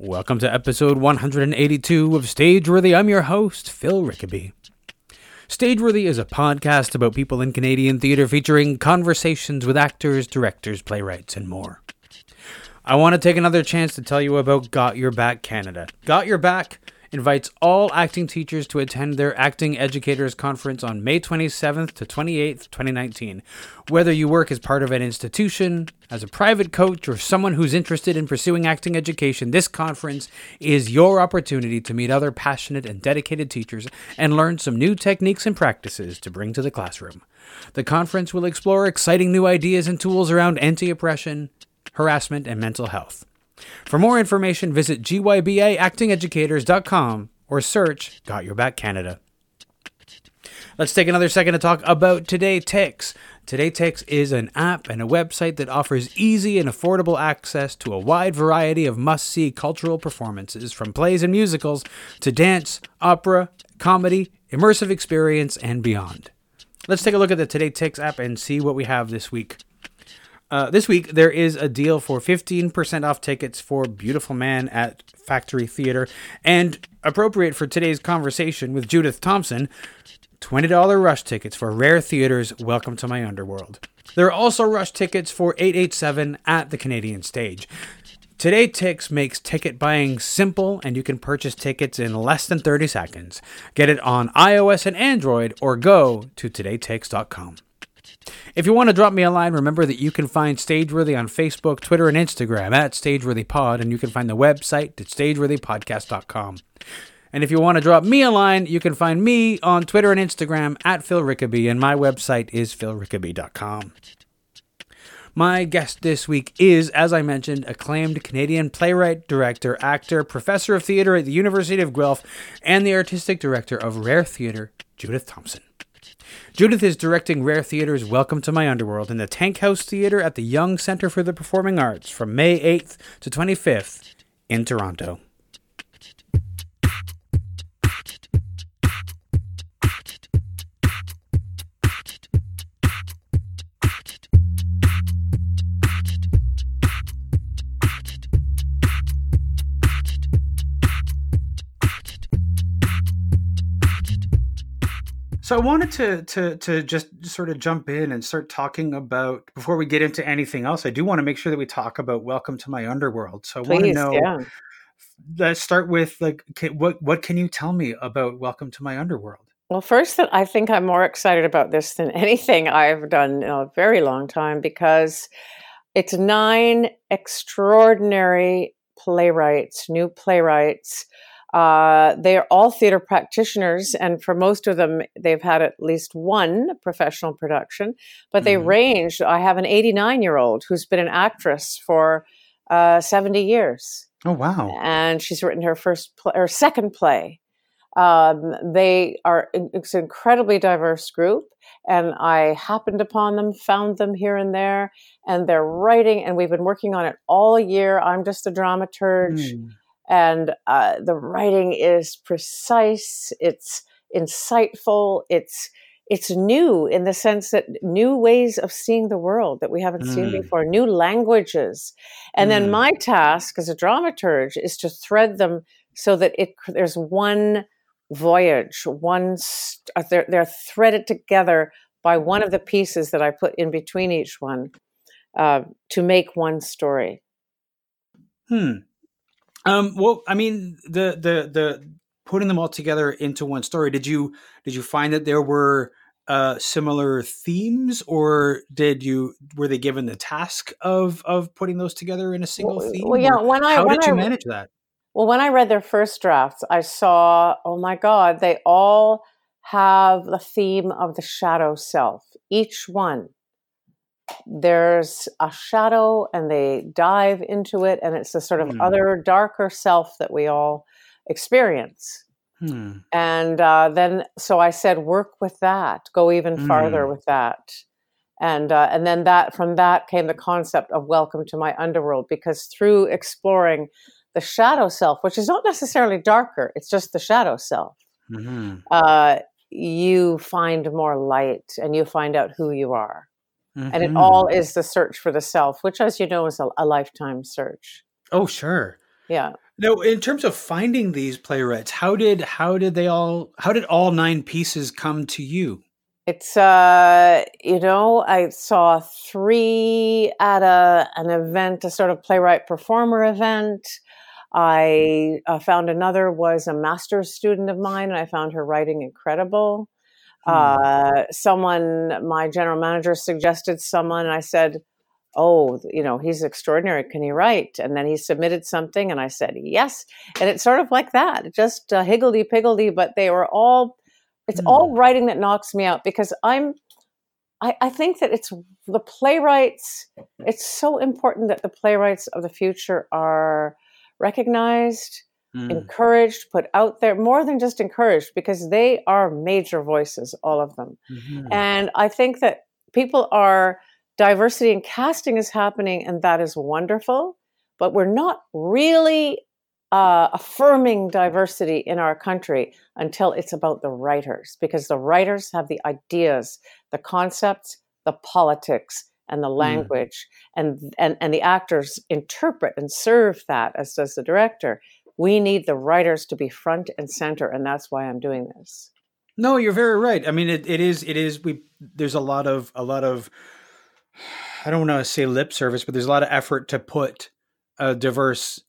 Welcome to episode 182 of Stageworthy. I'm your host, Phil Rickaby. Stageworthy is a podcast about people in Canadian theatre featuring conversations with actors, directors, playwrights, and more. I want to take another chance to tell you about Got Your Back Canada. Got Your Back invites all acting teachers to attend their Acting Educators Conference on May 27th to 28th, 2019. Whether you work as part of an institution, as a private coach, or someone who's interested in pursuing acting education, this conference is your opportunity to meet other passionate and dedicated teachers and learn some new techniques and practices to bring to the classroom. The conference will explore exciting new ideas and tools around anti oppression, harassment, and mental health. For more information, visit gybaactingeducators.com or search Got Your Back Canada. Let's take another second to talk about Today Tix. Today Tix is an app and a website that offers easy and affordable access to a wide variety of must see cultural performances from plays and musicals to dance, opera, comedy, immersive experience, and beyond. Let's take a look at the Today Tix app and see what we have this week. Uh, this week, there is a deal for 15% off tickets for Beautiful Man at Factory Theater. And appropriate for today's conversation with Judith Thompson, $20 rush tickets for Rare Theater's Welcome to My Underworld. There are also rush tickets for 887 at the Canadian stage. Today Tix makes ticket buying simple and you can purchase tickets in less than 30 seconds. Get it on iOS and Android or go to todaytix.com. If you want to drop me a line, remember that you can find Stageworthy on Facebook, Twitter, and Instagram at StageworthyPod, and you can find the website at StageworthyPodcast.com. And if you want to drop me a line, you can find me on Twitter and Instagram at Phil Rickaby, and my website is philrickaby.com. My guest this week is, as I mentioned, acclaimed Canadian playwright, director, actor, professor of theater at the University of Guelph, and the artistic director of Rare Theater, Judith Thompson. Judith is directing Rare Theater's Welcome to My Underworld in the Tank House Theater at the Young Centre for the Performing Arts from May 8th to 25th in Toronto. So I wanted to to to just sort of jump in and start talking about before we get into anything else. I do want to make sure that we talk about Welcome to My Underworld. So I want to know. Yeah. Let's start with like, what what can you tell me about Welcome to My Underworld? Well, first, that I think I'm more excited about this than anything I've done in a very long time because it's nine extraordinary playwrights, new playwrights uh, they are all theater practitioners, and for most of them, they've had at least one professional production. But they mm-hmm. range. I have an 89 year old who's been an actress for uh, 70 years. Oh wow! And she's written her first play, or second play. Um, they are it's an incredibly diverse group, and I happened upon them, found them here and there, and they're writing, and we've been working on it all year. I'm just a dramaturge. Mm and uh, the writing is precise it's insightful it's it's new in the sense that new ways of seeing the world that we haven't mm. seen before new languages and mm. then my task as a dramaturge is to thread them so that it there's one voyage one st- uh, they're, they're threaded together by one of the pieces that i put in between each one uh, to make one story hmm um, well, I mean, the the the putting them all together into one story. Did you did you find that there were uh, similar themes, or did you were they given the task of of putting those together in a single well, theme? Well, yeah. When I how when did you I, manage that? Well, when I read their first drafts, I saw, oh my God, they all have the theme of the shadow self. Each one there's a shadow and they dive into it and it's a sort of hmm. other darker self that we all experience hmm. and uh, then so i said work with that go even hmm. farther with that and uh, and then that from that came the concept of welcome to my underworld because through exploring the shadow self which is not necessarily darker it's just the shadow self mm-hmm. uh, you find more light and you find out who you are Mm-hmm. And it all mm-hmm. is the search for the self, which, as you know, is a, a lifetime search. Oh, sure. yeah. Now, in terms of finding these playwrights, how did how did they all how did all nine pieces come to you? It's uh, you know, I saw three at a an event, a sort of playwright performer event. I uh, found another was a master's student of mine, and I found her writing incredible. Hmm. Uh, someone, my general manager suggested someone, and I said, oh, you know, he's extraordinary. Can he write? And then he submitted something, and I said, yes. And it's sort of like that, just uh, higgledy piggledy, but they were all, it's mm. all writing that knocks me out because I'm, I, I think that it's the playwrights, it's so important that the playwrights of the future are recognized. Mm. encouraged, put out there, more than just encouraged, because they are major voices, all of them. Mm-hmm. And I think that people are diversity in casting is happening, and that is wonderful. But we're not really uh, affirming diversity in our country until it's about the writers, because the writers have the ideas, the concepts, the politics, and the mm. language, mm. and, and and the actors interpret and serve that, as does the director. We need the writers to be front and center, and that's why I'm doing this. No, you're very right. I mean, it, it is it is we. There's a lot of a lot of I don't want to say lip service, but there's a lot of effort to put uh, diverse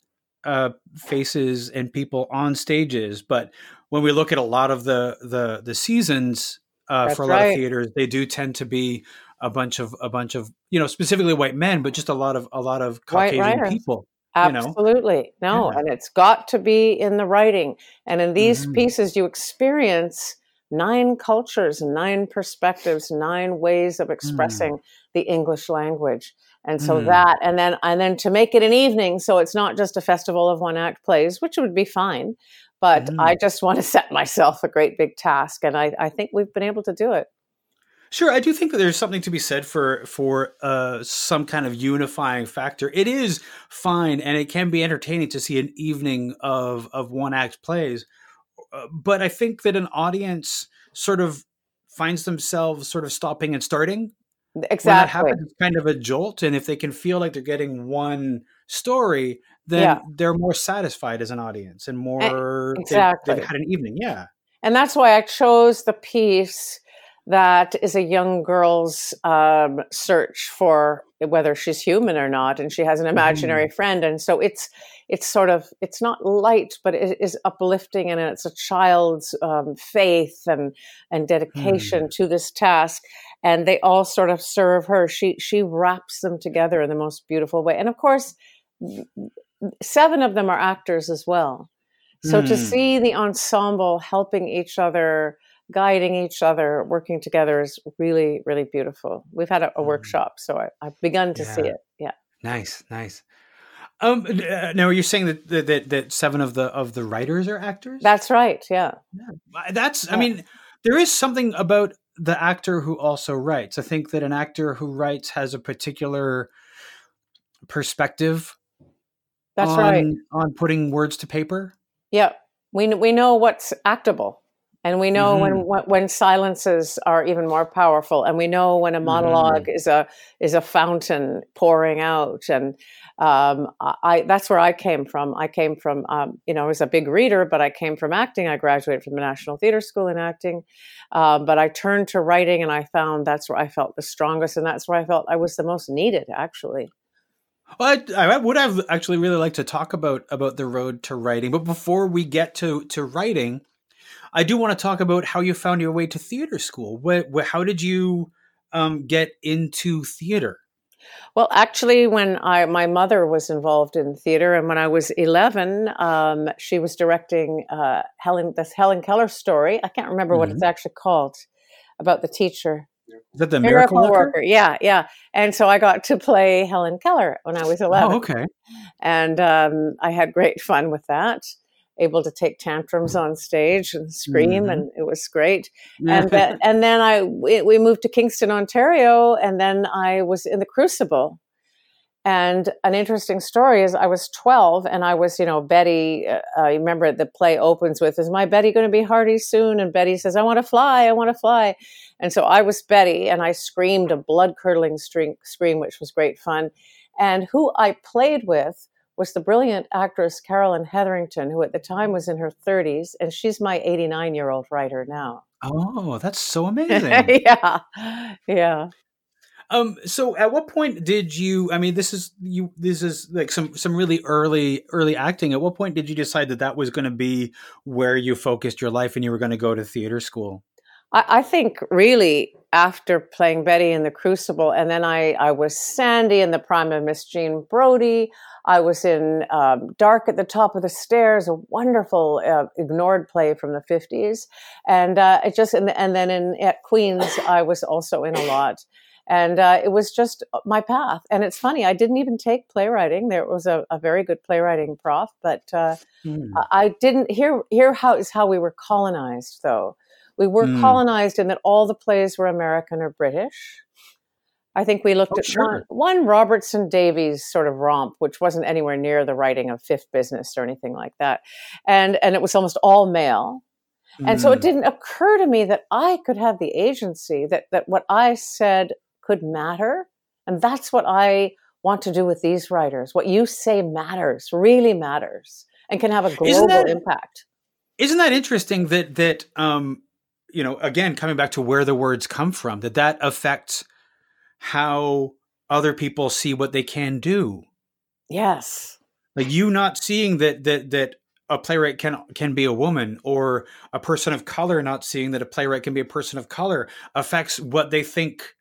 uh, faces and people on stages. But when we look at a lot of the the the seasons uh, for a lot right. of theaters, they do tend to be a bunch of a bunch of you know specifically white men, but just a lot of a lot of Caucasian people. Absolutely. You know? No, yeah. and it's got to be in the writing. And in these mm-hmm. pieces, you experience nine cultures, nine perspectives, nine ways of expressing mm. the English language. And so mm. that, and then, and then to make it an evening, so it's not just a festival of one act plays, which would be fine. But mm. I just want to set myself a great big task, and I, I think we've been able to do it. Sure, I do think that there's something to be said for for uh, some kind of unifying factor. It is fine, and it can be entertaining to see an evening of of one act plays uh, but I think that an audience sort of finds themselves sort of stopping and starting. Exactly. When that happens, it's kind of a jolt. And if they can feel like they're getting one story, then yeah. they're more satisfied as an audience and more exactly. they've, they've had an evening. Yeah. And that's why I chose the piece that is a young girl's um, search for whether she's human or not, and she has an imaginary mm. friend, and so it's it's sort of it's not light, but it is uplifting, and it's a child's um, faith and and dedication mm. to this task, and they all sort of serve her. She she wraps them together in the most beautiful way, and of course, seven of them are actors as well. So mm. to see the ensemble helping each other guiding each other, working together is really, really beautiful. We've had a, a mm. workshop, so I, have begun to yeah. see it. Yeah. Nice, nice. Um, uh, now you're saying that, that that seven of the of the writers are actors. That's right. Yeah. yeah. That's. Yeah. I mean, there is something about the actor who also writes. I think that an actor who writes has a particular perspective. That's on, right. On putting words to paper. Yeah, we we know what's actable and we know mm-hmm. when when silences are even more powerful and we know when a monologue mm-hmm. is a is a fountain pouring out and um, I that's where I came from. I came from um, you know I was a big reader, but I came from acting. I graduated from the National Theatre School in acting, um, but I turned to writing, and I found that's where I felt the strongest, and that's where I felt I was the most needed, actually. Well, I, I would have actually really liked to talk about about the road to writing, but before we get to to writing, I do want to talk about how you found your way to theater school. What, what how did you um, get into theater? Well, actually, when I my mother was involved in theater, and when I was eleven, um, she was directing uh, Helen this Helen Keller story. I can't remember mm-hmm. what it's actually called about the teacher. Is that the Miracle, Miracle Worker? Worker? Yeah, yeah. And so I got to play Helen Keller when I was eleven. Oh, okay. And um, I had great fun with that able to take tantrums on stage and scream, mm-hmm. and it was great. And then, and then I we, we moved to Kingston, Ontario, and then I was in the Crucible. And an interesting story is I was 12 and I was, you know, Betty, uh, I remember the play opens with, Is my Betty going to be Hardy soon? And Betty says, I want to fly, I want to fly. And so I was Betty and I screamed a blood curdling scream, which was great fun. And who I played with was the brilliant actress Carolyn Hetherington, who at the time was in her 30s, and she's my 89 year old writer now. Oh, that's so amazing. yeah, yeah. Um, so at what point did you? I mean, this is you. This is like some some really early early acting. At what point did you decide that that was going to be where you focused your life and you were going to go to theater school? I, I think really after playing Betty in The Crucible, and then I I was Sandy in the prime of Miss Jean Brodie. I was in um, Dark at the Top of the Stairs, a wonderful uh, ignored play from the 50s. And uh, it just, and, and then in, at Queen's, I was also in a lot and uh, it was just my path. And it's funny, I didn't even take playwriting. There was a, a very good playwriting prof, but uh, mm. I didn't. Here, here how is how we were colonized, though. We were mm. colonized in that all the plays were American or British. I think we looked oh, at sure. one, one, Robertson Davies sort of romp, which wasn't anywhere near the writing of Fifth Business or anything like that, and and it was almost all male. And so it mm. didn't occur to me that I could have the agency that that what I said could matter. And that's what I want to do with these writers. What you say matters, really matters, and can have a global that, impact. Isn't that interesting that that um, you know, again, coming back to where the words come from, that that affects how other people see what they can do. Yes. Like you not seeing that that that a playwright can can be a woman or a person of color not seeing that a playwright can be a person of color affects what they think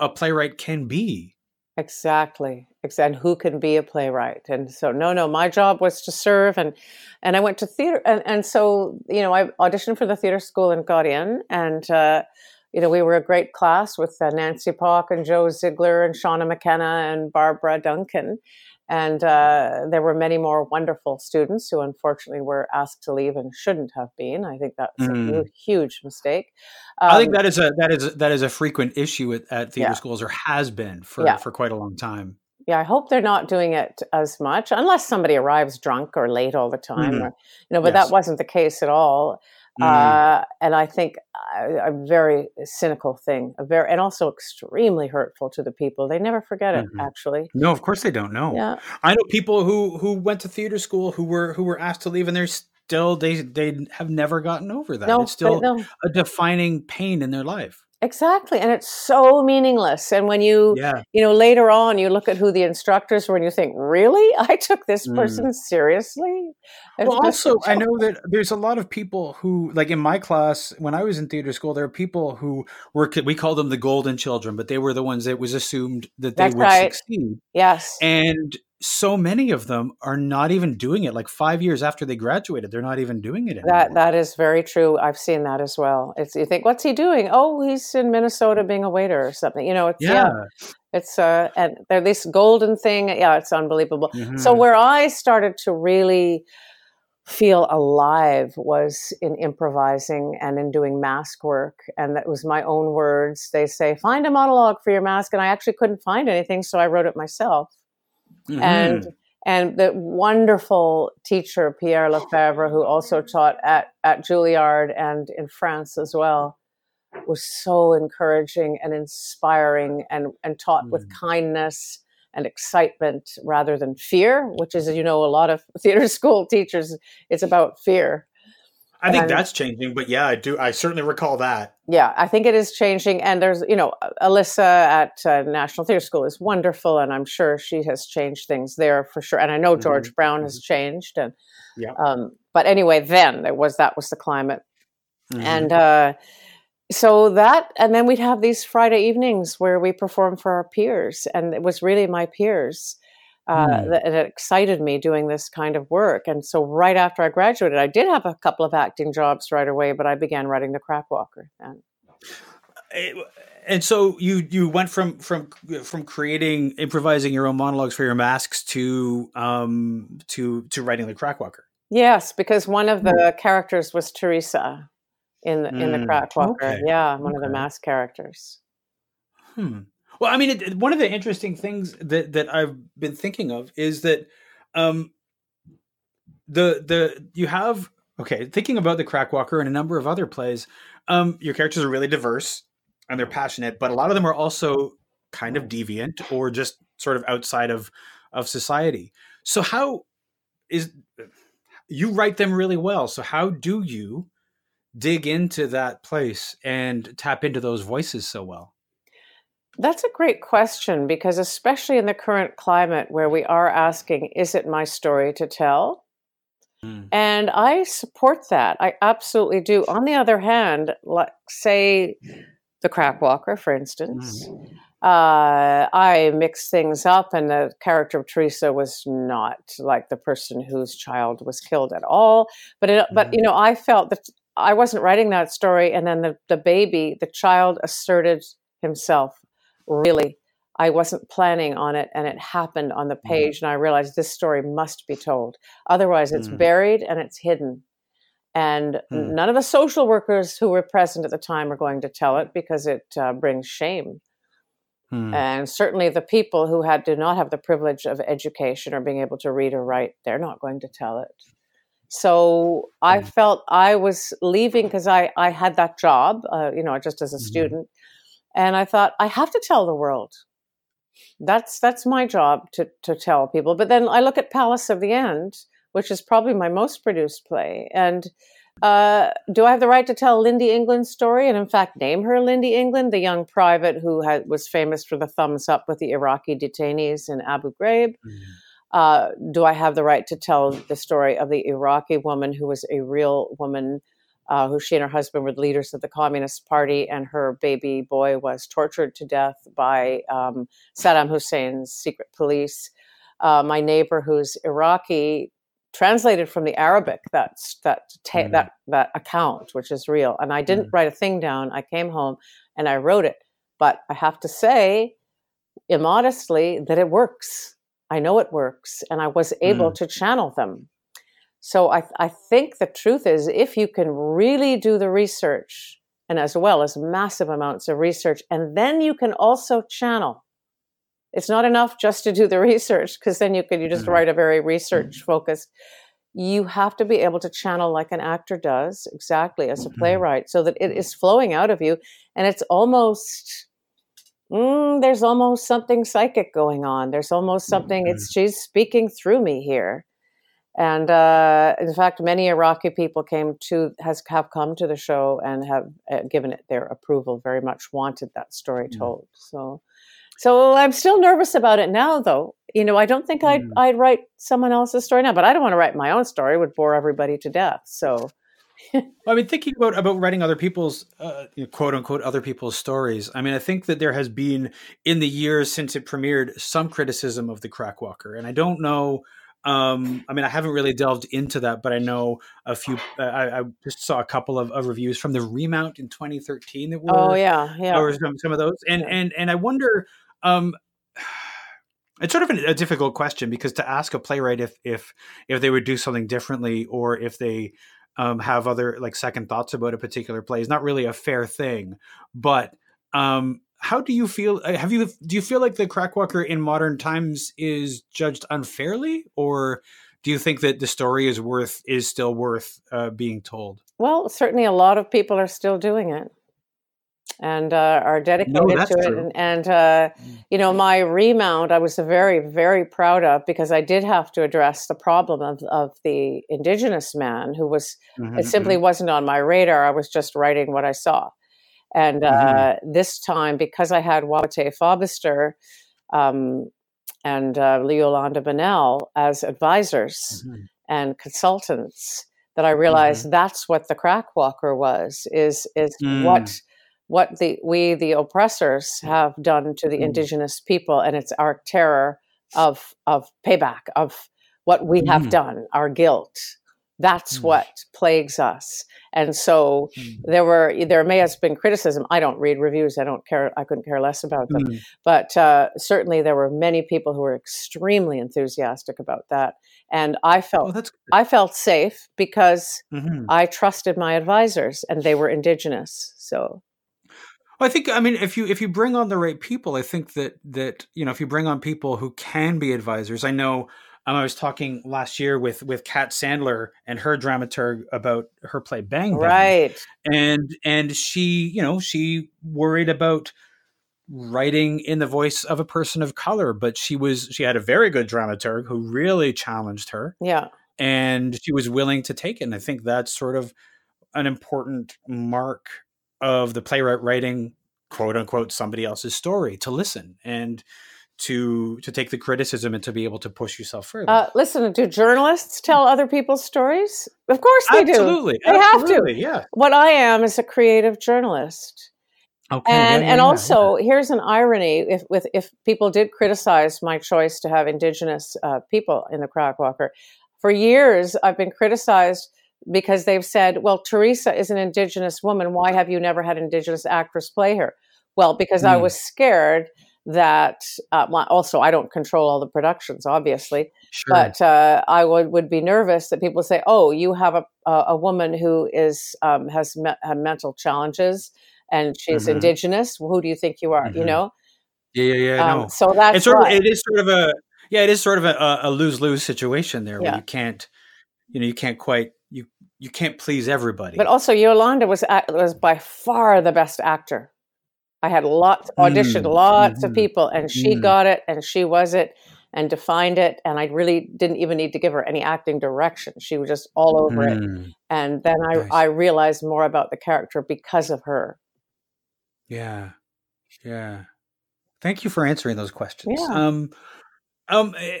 a playwright can be. Exactly. And who can be a playwright? And so, no, no, my job was to serve, and and I went to theater, and and so you know, I auditioned for the theater school and got in, and uh, you know, we were a great class with uh, Nancy Palk and Joe Ziegler and Seana McKenna and Barbara Duncan, and uh, there were many more wonderful students who unfortunately were asked to leave and shouldn't have been. I think that's mm. a huge mistake. Um, I think um, that is a that is that is a frequent issue at, at theater yeah. schools or has been for yeah. for quite a long time. Yeah, I hope they're not doing it as much, unless somebody arrives drunk or late all the time. Mm. Or, you know, but yes. that wasn't the case at all. Mm. Uh, and I think a, a, very cynical thing, a very and also extremely hurtful to the people. They never forget it. Mm-hmm. Actually, no, of course they don't know. Yeah, I know people who who went to theater school who were who were asked to leave, and they're still they they have never gotten over that. No, it's still no. a defining pain in their life. Exactly. And it's so meaningless. And when you, yeah. you know, later on, you look at who the instructors were and you think, really? I took this mm. person mm. seriously? well, also, I know that there's a lot of people who, like in my class, when I was in theater school, there are people who were, we call them the golden children, but they were the ones that was assumed that they That's would right. succeed. Yes. And so many of them are not even doing it like five years after they graduated they're not even doing it anymore. that that is very true i've seen that as well. It's you think what's he doing? Oh he's in minnesota being a waiter or something you know it's yeah, yeah. It's uh and they're this golden thing yeah it's unbelievable. Mm-hmm. so where i started to really feel alive was in improvising and in doing mask work and that was my own words. They say find a monologue for your mask and i actually couldn't find anything so i wrote it myself Mm-hmm. And and the wonderful teacher Pierre Lefebvre, who also taught at at Juilliard and in France as well, was so encouraging and inspiring, and and taught mm-hmm. with mm. kindness and excitement rather than fear, which is you know a lot of theater school teachers it's about fear. I think and, that's changing, but yeah, I do. I certainly recall that. Yeah, I think it is changing. And there's, you know, Alisa at uh, National Theatre School is wonderful, and I'm sure she has changed things there for sure. And I know George mm-hmm. Brown has mm-hmm. changed. And yeah. Um, but anyway, then there was that was the climate, mm-hmm. and uh, so that, and then we'd have these Friday evenings where we perform for our peers, and it was really my peers uh, mm. that, that, excited me doing this kind of work. And so, right after I graduated, I did have a couple of acting jobs right away, but I began writing the Crackwalker then. Eh, and so you you went from from from creating improvising your own monologues for your masks to um to to writing the Crackwalker. Yes, because one of the mm. characters was Teresa in the, in the hmm. Crackwalker. Okay. Yeah, one okay. of the mask characters. Hmm. Well, I mean, it, one of the interesting things that that I've been thinking of is that um, the the you have okay thinking about the Crackwalker and a number of other plays. Um, your characters are really diverse and they're passionate, but a lot of them are also kind of deviant or just sort of outside of of society. So how is you write them really well. So how do you dig into that place and tap into those voices so well? That's a great question because, especially in the current climate where we are asking, is it my story to tell? Mm. And I support that. I absolutely do. On the other hand, like, say the crack walker, for instance, mm. uh, I mixed things up, and the character of Teresa was not like the person whose child was killed at all. But it, mm. but you know, I felt that I wasn't writing that story, and then the the baby, the child, asserted himself really I wasn't planning on it and it happened on the mm-hmm. page mm. and I realized this story must be told. Otherwise it's mm. buried and it's hidden. And mm. none of the social workers who were present at the time are going to tell it because it uh, brings shame. Hmm. And certainly the people who had do not have the privilege of education or being able to read or write, they're not going to tell it. So I hmm. felt I was leaving because I, I had that job, uh, you know, just as a mm-hmm. student and I thought I have to tell the world. That's that's my job to to tell people. But then I look at Palace of the End, which is probably my most produced play, and uh, do I have the right to tell Lynndie England's story? And in fact, name her Lynndie England, the young private who had, was famous for the thumbs up with the Iraqi detainees in Abu Ghraib. Mm. Uh, do I have the right to tell the story of the Iraqi woman who was a real woman uh, who she and her husband were the leaders of the Communist Party, and her baby boy was tortured to death by um, Saddam Hussein's secret police. Uh, my neighbor, who's Iraqi, translated from the Arabic that that ta- mm. that that account, which is real. And I didn't mm. write a thing down. I came home and I wrote it, but I have to say, immodestly, that it works. I know it works, and I was able mm. to channel them so I, I think the truth is, if you can really do the research, and as well as massive amounts of research, and then you can also channel. It's not enough just to do the research because then you can you just mm-hmm. write a very research mm-hmm. focused. You have to be able to channel like an actor does, exactly as a mm-hmm. playwright, so that it is flowing out of you, and it's almost mm, there's almost something psychic going on. There's almost something. It's she's speaking through me here and uh, in fact, many Iraqi people came to has have come to the show and have uh, given it their approval. Very much wanted that story mm. told. So, so I'm still nervous about it now, though. You know, I don't think mm. I'd I'd write someone else's story now, but I don't want to write my own story; it would bore everybody to death. So. I mean, thinking about about writing other people's uh, quote unquote other people's stories. I mean, I think that there has been in the years since it premiered some criticism of the Crackwalker, and I don't know um, I mean, I haven't really delved into that, but I know a few. Uh, I, I, just saw a couple of, of, reviews from the remount in 2013 that were. Oh yeah, yeah. Or some, some of those, and and and I wonder. Um, it's sort of a, a difficult question because to ask a playwright if if if they would do something differently or if they um, have other like second thoughts about a particular play is not really a fair thing. But um, how do you feel uh, have you do you feel like the crackwalker in modern times is judged unfairly? Or do you think that the story is worth is still worth uh, being told? Well certainly a lot of people are still doing it and uh, are dedicated no, to it. and, and uh, mm. you know my remount i was very very proud of because i did have to address the problem of, of the indigenous man who was mm-hmm, it simply mm-hmm. wasn't on my radar. I was just writing what i saw and mm-hmm. uh, this time, because I had Waawaate Fobister um, and uh, Yolanda Bonnell as advisors mm-hmm. and consultants, that I realized mm-hmm. that's what the crack walker was. Is is mm. what what the we the oppressors have done to the mm. indigenous people, and it's our terror of of payback of what we have mm. done, our guilt. That's mm. what plagues us. And so mm. there were there may have been criticism. I don't read reviews. I don't care. I couldn't care less about them. Mm. But uh, certainly there were many people who were extremely enthusiastic about that. And I felt oh, I felt safe because mm-hmm. I trusted my advisors, and they were indigenous. So I think I mean if you if you bring on the right people, I think that that you know if you bring on people who can be advisors. I know um, I was talking last year with with Kat Sandler and her dramaturg about her play Bang Bang, right? And and she, you know, she worried about writing in the voice of a person of color, but she was she had a very good dramaturg who really challenged her. Yeah. And she was willing to take it. And I think that's sort of an important mark of the playwright writing quote unquote somebody else's story to listen and to to take the criticism and to be able to push yourself further. Uh, listen, do journalists tell other people's stories? Of course they absolutely, do. They absolutely, they have to. Yeah. What I am is a creative journalist. Okay. and yeah, and yeah, also here's an irony if with if people did criticize my choice to have indigenous uh, people in the Crackwalker for years i've been criticized because they've said well teresa is an indigenous woman why have you never had indigenous actress play her well because i Hmm. was scared that uh, well, also i don't control all the productions obviously sure. but uh, I would, would be nervous that people say, "Oh, you have a a, woman who is um, has me- mental challenges and she's Mhm. indigenous. Who do you think you are?" You Mhm. know. yeah, yeah, yeah. Um, no. So that's it's sort why. of it is sort of a yeah, it is sort of a, a lose lose situation there where Yeah. you can't you know you can't quite you you can't please everybody. But also, Yolanda was was by far the best actor. I had lots auditioned Mm, lots of mhm, people, and she mm. got it, and she was it, and defined it. And I really didn't even need to give her any acting direction. She was just all over it. Mm, And then I, Nice. I realized more about the character because of her. yeah, yeah. Thank you for answering those questions. Yeah. Um, um, eh,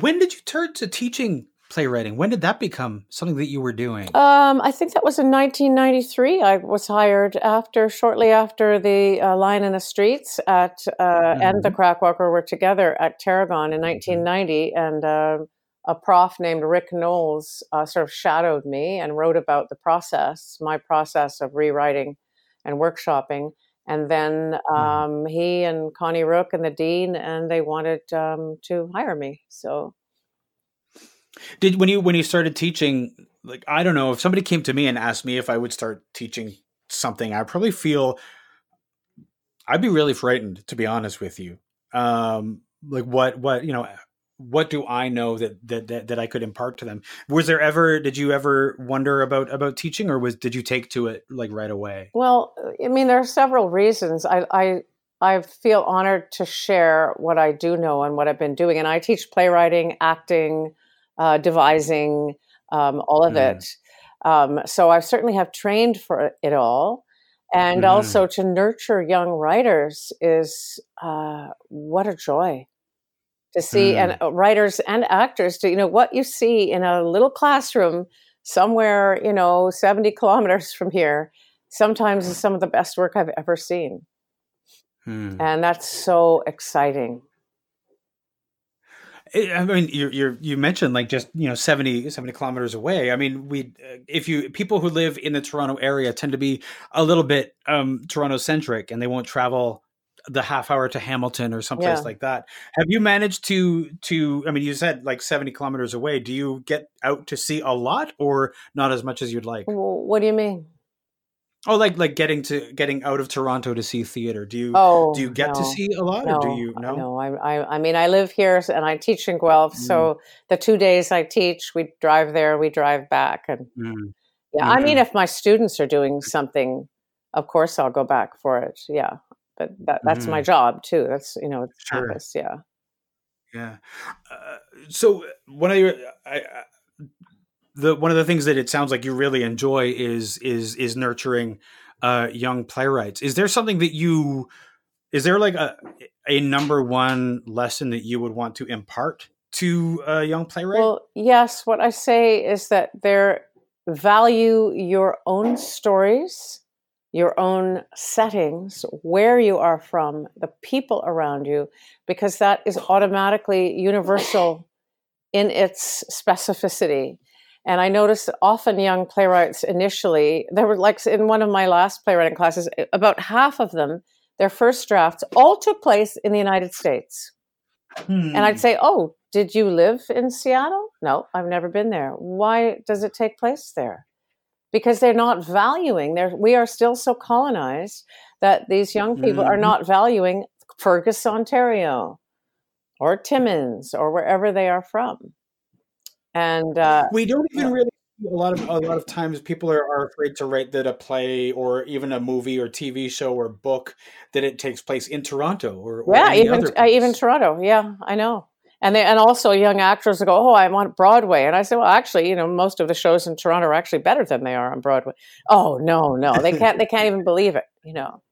when did you turn to teaching playwriting? When did that become something that you were doing? Um, I think that was in 1993. I was hired after, shortly after the uh, Lion in the Streets at uh, and the Crackwalker were together at Tarragon in 1990, and uh, a prof named Ric Knowles uh, sort of shadowed me and wrote about the process, my process of rewriting and workshopping. And then um, he and Connie Rooke and the dean, and they wanted um, to hire me. So Did when you when you started teaching, like I don't know, if somebody came to me and asked me if I would start teaching something, I'd probably feel I'd be really frightened, to be honest with you. Um, like what what you know, what do I know that that that, that I could impart to them? Was there ever did you ever wonder about about teaching, or was did you take to it like right away? Well, I mean, there are several reasons. I, I I feel honored to share what I do know and what I've been doing, and I teach playwriting, acting, uh, devising, um, all of Mm. it. Um, so I certainly have trained for it all, and Mhm. also to nurture young writers is uh, what a joy to see, and uh, writers and actors to you know what you see in a little classroom somewhere you know 70 kilometers from here sometimes is some of the best work I've ever seen. Hmm. And that's so exciting. I I mean, you you you mentioned like just you know 70, 70 kilometers away. I mean, we uh, if you people who live in the Toronto area tend to be a little bit um, Toronto centric, and they won't travel the half hour to Hamilton or someplace Yeah. like that. Have you managed to to? I mean, you said like seventy kilometers away. Do you get out to see a lot, or not as much as you'd like? What do you mean? Oh, like like getting to getting out of Toronto to see theater. Do you Oh, do you get to see a lot, No, or do you no? no. I, I, I mean, I live here and I teach in Guelph. So the two days I teach, we drive there, we drive back, and Mm. yeah. I mean, if my students are doing something, of course I'll go back for it. Yeah, but that, that's my job too. That's you know, it's. Sure. campus. Yeah. Yeah. Uh, so of your I, I, the one of the things that it sounds like you really enjoy is is is nurturing uh, young playwrights. Is there something that you is there like a a number one lesson that you would want to impart to a young playwright? Well, yes. What I say is that there value your own stories, your own settings, where you are from, the people around you, because that is automatically universal in its specificity. And I noticed often young playwrights initially, there were like in one of my last playwriting classes, about half of them, their first drafts all took place in the United States. Hmm. And I'd say, Oh, did you live in Seattle? No, I've never been there. Why does it take place there? Because they're not valuing, they're, we are still so colonized that these young people are Mhm. not valuing Fergus, Ontario, or Timmins, or wherever they are from. And uh, we don't even really a lot of a lot of times people are, are afraid to write that a play or even a movie or TV show or book that it takes place in Toronto or, or yeah, even uh, even. Toronto. Yeah, I know. And they and also young actors go, oh, I want Broadway, and I say, well, actually, you know, most of the shows in Toronto are actually better than they are on Broadway. Oh no, no, they can't. they can't even believe it. You know.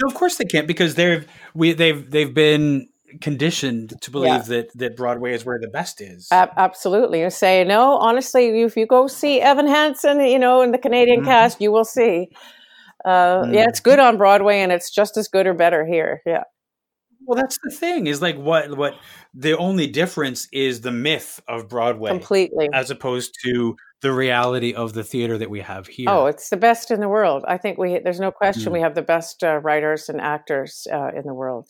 No, of course they can't because they've we they've they've been conditioned to believe Yeah. that that Broadway is where the best is. Ab- absolutely. You say, no, honestly, if you go see Evan Hansen, you know, in the Canadian Mhm. cast, you will see. Uh, Yeah, Mm. it's good on Broadway and it's just as good or better here. Yeah. Well, that's the thing is like what what the only difference is the myth of Broadway Completely. as opposed to the reality of the theater that we have here. Oh, it's the best in the world. I think we there's no question Mm. we have the best uh, writers and actors uh, in the world.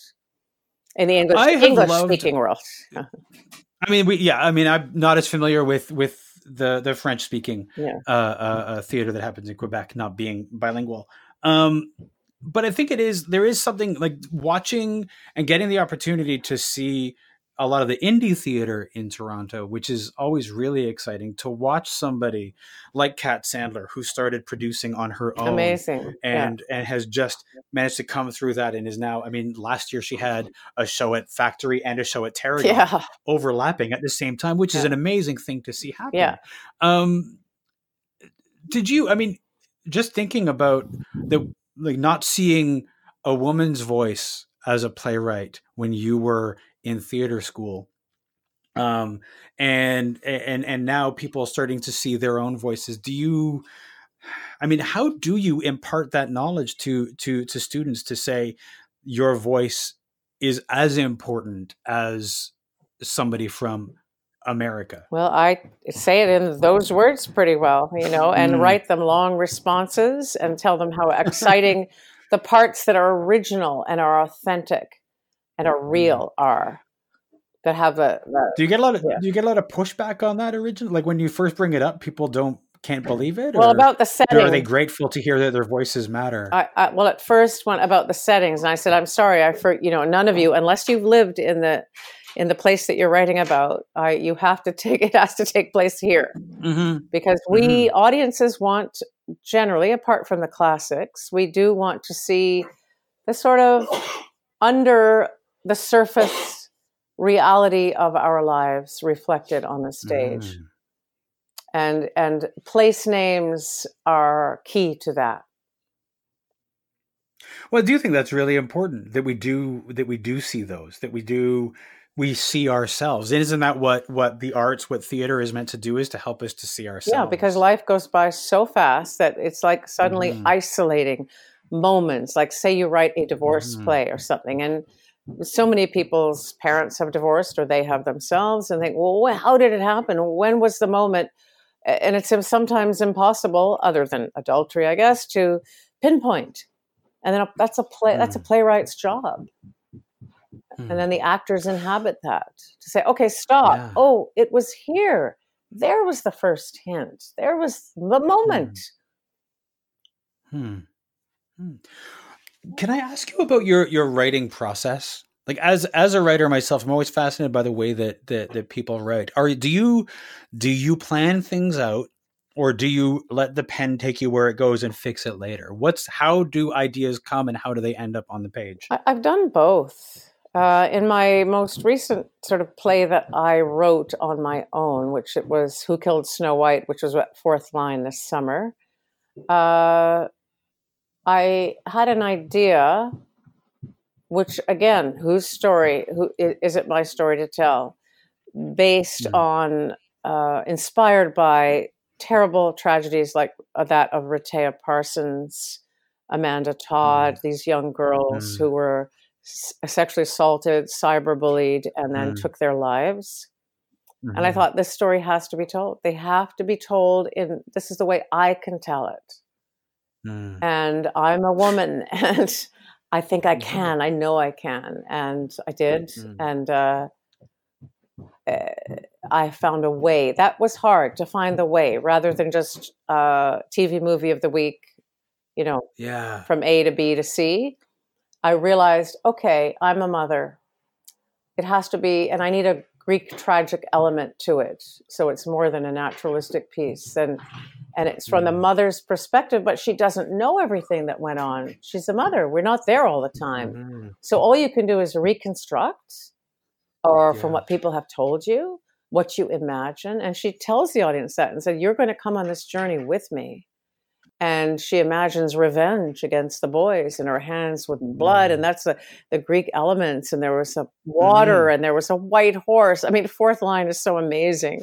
In the English English loved, speaking world. I mean, we yeah. I mean, I'm not as familiar with with the the French speaking Yeah. uh, uh, uh, theater that happens in Quebec, not being bilingual. Um, but I think it is there is something like watching and getting the opportunity to see a lot of the indie theater in Toronto, which is always really exciting to watch somebody like Kat Sandler who started producing on her own Amazing. and and has just managed to come through that and is now. I mean, last year she had a show at Factory and a show at Terry yeah. yeah. overlapping at the same time, which is an amazing thing to see happen. Yeah. Um, did you? I mean, just thinking about the like not seeing a woman's voice as a playwright when you were in theater school. Um, and and and now people are starting to see their own voices. Do you? I mean, how do you impart that knowledge to to to students to say your voice is as important as somebody from America? Well, I say it in those words pretty well, you know, and Mm. write them long responses and tell them how exciting the parts that are original and are authentic and a mm-hmm. real R that have a, a Do you get a lot of Yeah. do you get a lot of pushback on that original? Like when you first bring it up, people don't can't mm. believe it. well or, about the or setting. are they grateful to hear that their voices matter? I, I, well, at first, when about the settings, and I said, "I'm sorry, I for you know, none of you, unless you've lived in the in the place that you're writing about, I, you have to take it has to take place here mm-hmm. because we mm-hmm. audiences want generally, apart from the classics, we do want to see the sort of under the surface reality of our lives reflected on the stage, Mm. and and place names are key to that. Well, I do think that's really important that we do that we do see those that we do we see ourselves. And isn't that what what the arts, what theater is meant to do, is to help us to see ourselves? Yeah, because life goes by so fast that it's like suddenly Mhm. isolating moments. Like, say you write a divorce Mhm. play or something, and so many people's parents have divorced or they have themselves, and think, well, how did it happen? When was the moment? And it's sometimes impossible, other than adultery, I guess, to pinpoint. And then that's a play. That's a Mm. playwright's job. Mm. And then the actors inhabit that to say, okay, stop. Yeah. Oh, it was here. There was the first hint. There was the moment. Hmm. Hmm. Can I ask you about your your writing process? Like as as a writer myself, I'm always fascinated by the way that that, that people write. Are do you do you plan things out or do you let the pen take you where it goes and fix it later? What's how do ideas come and how do they end up on the page? I've done both. Uh, in my most recent sort of play that I wrote on my own, which it was Who Killed Snow White, which was at Fourth Line this summer, uh, I had an idea, which again, whose story, Who is it my story to tell, based Mhm. on, uh, inspired by terrible tragedies like uh, that of Rehtaeh Parsons, Amanda Todd, these young girls Mm. who were s- sexually assaulted, cyberbullied, and then Mm. took their lives. And I Mhm. thought this story has to be told. They have to be told in this is the way I can tell it. Mm. And I'm a woman and I think I can. I know I can. And I did. Mm. And uh, uh, I found a way. That was hard to find the way rather than just uh, TV movie of the week, you know, Yeah. from A to B to C. I realized, okay, I'm a mother. It has to be, and I need a Greek tragic element to it. So it's more than a naturalistic piece. And and it's from the Mm. mother's perspective, but she doesn't know everything that went on. She's a mother. We're not there all the time. Mhm. So all you can do is reconstruct or from what people have told you, what you imagine. And she tells the audience that and said, You're going to come on this journey with me. And she imagines revenge against the boys in her hands with blood. Mm. And that's the, the Greek elements. And there was a water and there was a white horse. I mean, fourth line is so amazing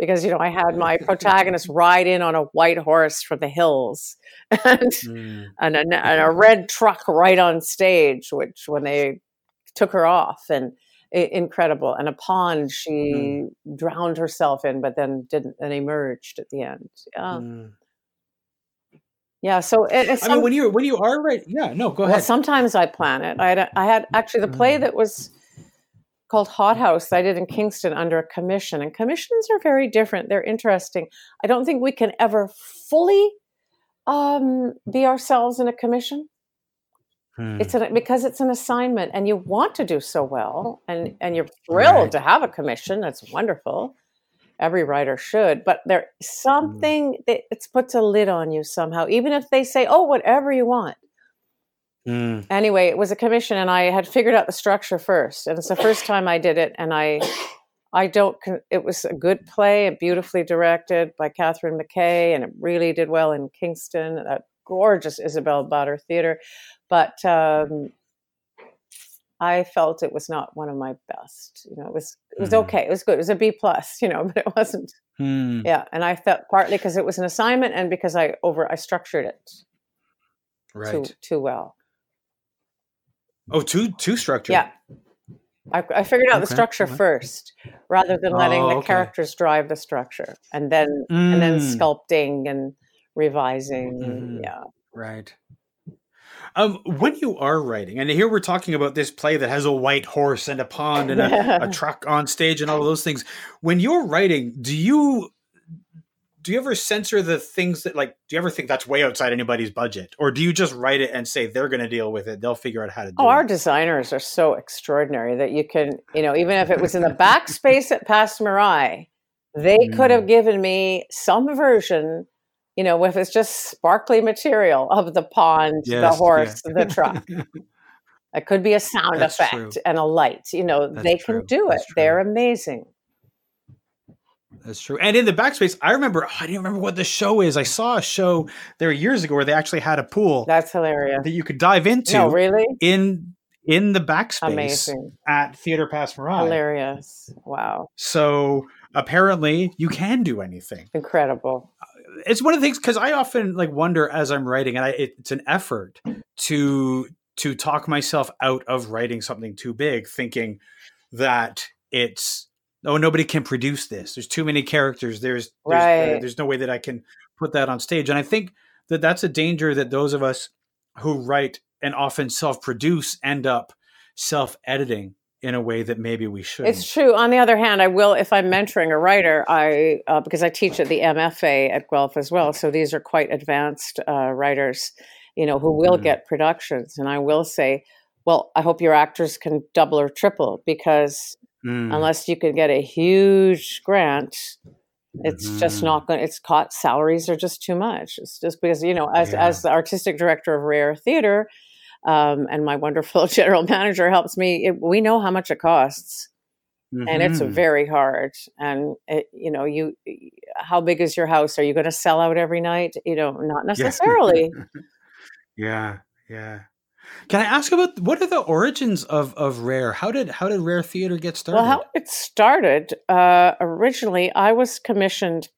because, you know, I had my protagonist ride in on a white horse from the hills. And Mm. and a, and a red truck right on stage, which when they took her off and i- incredible, and a pond she drowned herself in, but then didn't and emerged at the end. Yeah, Mm. yeah. So it, it's I mean, when you when you are right, yeah, no, go well, ahead. sometimes I plan it. I had I had actually the play Mm. that was called Hot House that I did in Kingston under a commission, and commissions are very different. They're interesting. I don't think we can ever fully um, be ourselves in a commission. Hmm. it's an, because it's an assignment and you want to do so well and and you're thrilled Right. to have a commission that's wonderful every writer should but there's Mm. something that it's puts a lid on you somehow even if they say oh whatever you want Mm. anyway it was a commission and i had figured out the structure first and it's the first time i did it and i i don't it was a good play and beautifully directed by catherine mckay and it really did well in kingston at that gorgeous isabel bader theater but um i felt it was not one of my best you know it was it was Mhm. okay it was good it was a b plus you know but it wasn't Hmm. yeah and i felt partly because it was an assignment and because i over i structured it Right. too too well oh, too too. Yeah. I, I figured out the structure okay. first, rather than letting Oh, the okay. characters drive the structure, and then and then Mm. sculpting and revising. Mhm. Yeah, Right. Um, when you are writing, and here we're talking about this play that has a white horse and a pond and a, a truck on stage and all those things. When you're writing, do you do you ever censor the things that like? Do you ever think that's way outside anybody's budget, or do you just write it and say they're going to deal with it? They'll figure out how to oh, do Oh, our designers are so extraordinary that you can, you know, even if it was in the backspace at Passe Muraille, they could have mm. given me some version, you know, if it's just sparkly material of the pond, the horse, yeah. the truck. It could be a sound That's effect true. and a light. You know, That's they true. can do it. They're amazing. That's true. And in the backspace, I remember oh, I didn't remember what the show is. I saw a show there years ago where they actually had a pool That's hilarious. that you could dive into No, really? in in the backspace Amazing. at Theater Passe Muraille. Hilarious. Wow. So apparently you can do anything. Incredible. Uh, it's one of the things because I often like wonder as I'm writing, and I, it, it's an effort to to talk myself out of writing something too big, thinking that it's oh nobody can produce this. There's too many characters. There's there's, uh, there's no way that I can put that on stage. And I think that that's a danger that those of us who write and often self-produce end up self-editing in a way that maybe we should. It's true. On the other hand, I will, if I'm mentoring a writer, I uh, because I teach at the MFA at Guelph as well. So these are quite advanced uh, writers, you know, who will Mhm. get productions, and I will say, well, I hope your actors can double or triple because Mm. unless you could get a huge grant, it's just Mhm. not going. It's caught salaries are just too much. It's just because you know, as Yeah. as the artistic director of Rare Theater, um, and my wonderful general manager helps me. It, we know how much it costs and it's Mhm. very hard and it, you know you how big is your house are you going to sell out every night you know not Yeah. necessarily yeah, yeah. Can I ask about what are the origins of of Rare? How did how did Rare Theater get started? well how it started uh, originally i was commissioned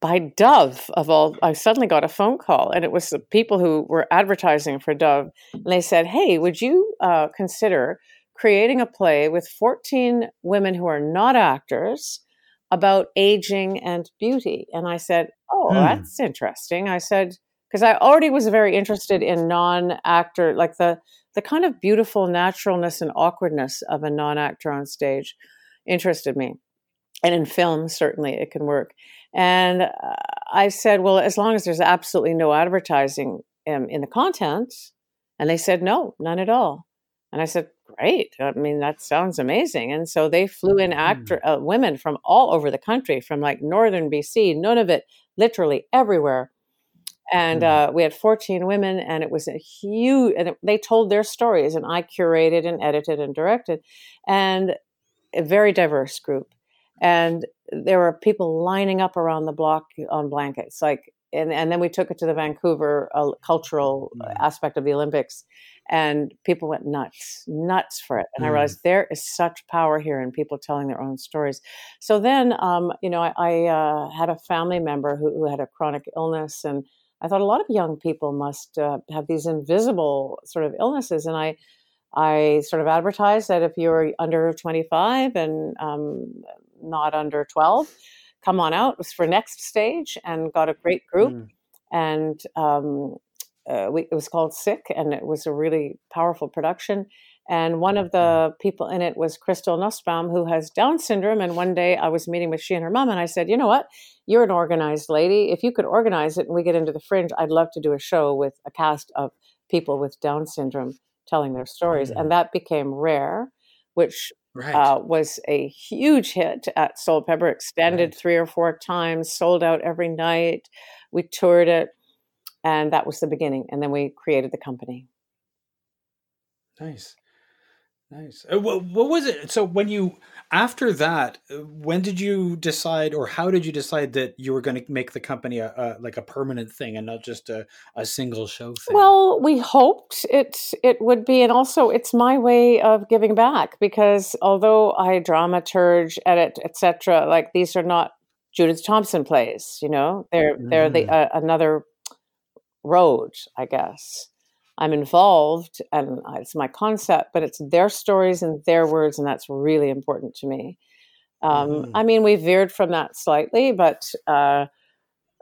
by dove of all i suddenly got a phone call and it was the people who were advertising for dove and they said hey would you uh, consider creating a play with 14 women who are not actors about aging and beauty and i said oh Hmm. that's interesting i said because i already was very interested in non-actor like the the kind of beautiful naturalness and awkwardness of a non-actor on stage interested me and in film certainly it can work and uh, i said well as long as there's absolutely no advertising um, in the content and they said no none at all and i said great. I mean, that sounds amazing. And so they flew in Mm. actor uh, women from all over the country, from like northern BC, Nunavut, literally everywhere. And Mm. uh, we had 14 women, and it was a huge. And it, they told their stories, and I curated and edited and directed, and a very diverse group. And there were people lining up around the block on blankets, like. And, and then we took it to the Vancouver uh, cultural Mm. aspect of the Olympics, and people went nuts, nuts for it. And I Mm. realized there is such power here in people telling their own stories. So then, um, you know, I, I uh, had a family member who, who had a chronic illness, and I thought a lot of young people must uh, have these invisible sort of illnesses, and I. I sort of advertised that if you're under 25 and um, not under 12, come on out. It was for next stage and got a great group Mm. and um, uh, we, it was called Sick, and it was a really powerful production. And one of the people in it was Crystal Nussbaum, who has Down syndrome. And one day I was meeting with she and her mom, and I said, "You know what? You're an organized lady. If you could organize it and we get into the fringe, I'd love to do a show with a cast of people with Down syndrome telling their stories." Mm. And that became rare, which Right. uh, was a huge hit at Soulpepper, extended Right. three or four times, sold out every night. We toured it, and that was the beginning. And then we created the company. Nice. Nice. Uh, what, what was it? So when you after that, uh, when did you decide, or how did you decide that you were going to make the company a, a like a permanent thing and not just a, a single show thing? Well, we hoped it it would be, and also it's my way of giving back because although I dramaturge, edit, etc., like these are not Judith Thompson plays. You know, they're they're the Mhm. uh, another road, I guess. I'm involved, and it's my concept, but it's their stories and their words, and that's really important to me. Um, Mhm. I mean, we veered from that slightly, but. Uh,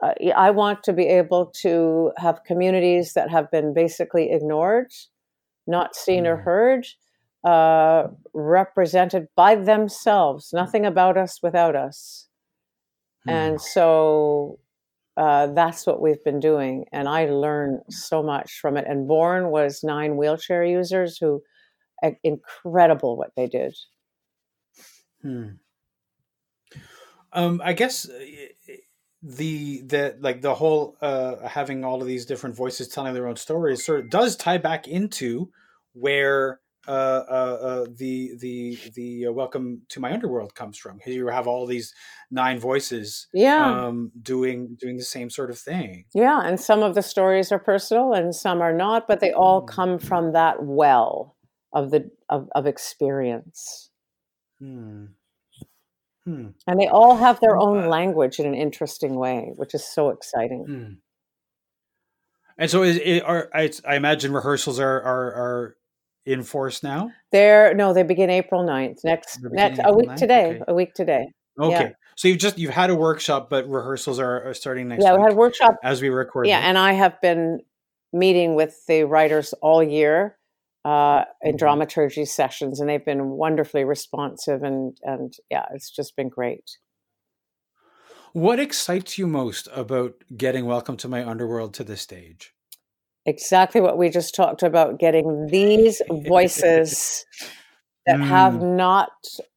uh, I want to be able to have communities that have been basically ignored, not seen or Mm. heard, uh, represented by themselves. Nothing about us without us. Hmm. And so uh, that's what we've been doing. And I learn so much from it. And Born was nine wheelchair users who, uh, incredible what they did. Hmm. Um, I guess uh, the the like the whole uh having all of these different voices telling their own stories sort of does tie back into where the the the uh, welcome to my underworld comes from because you have all these nine voices Yeah. um doing doing the same sort of thing Yeah, and some of the stories are personal and some are not, but they all Mm. come from that well of the of, of experience. hmm. Hmm. And they all have their own Uh, language in an interesting way, which is so exciting. Hmm. And so, is it, are I, I imagine rehearsals are are are in force now? They're no, they begin April 9th. Next next beginning a week 9th? today. Okay. A week today. Okay. Yeah. So you've just you've had a workshop, but rehearsals are, are starting next Yeah, we had a workshop. as we record. Yeah, and I have been meeting with the writers all year uh, in Mhm. dramaturgy sessions, and they've been wonderfully responsive and and yeah, it's just been great. What excites you most about getting Welcome to My Underworld to the stage? Exactly what we just talked about getting these voices that have Mm. not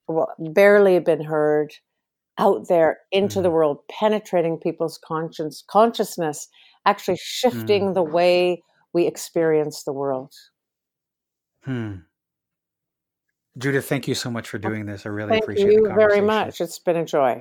well, barely been heard out there into the Mm. world penetrating people's conscience consciousness actually shifting Mm. the way we experience the world Hmm. Judith, thank you so much for doing this. I really thank appreciate the you very much it's been a joy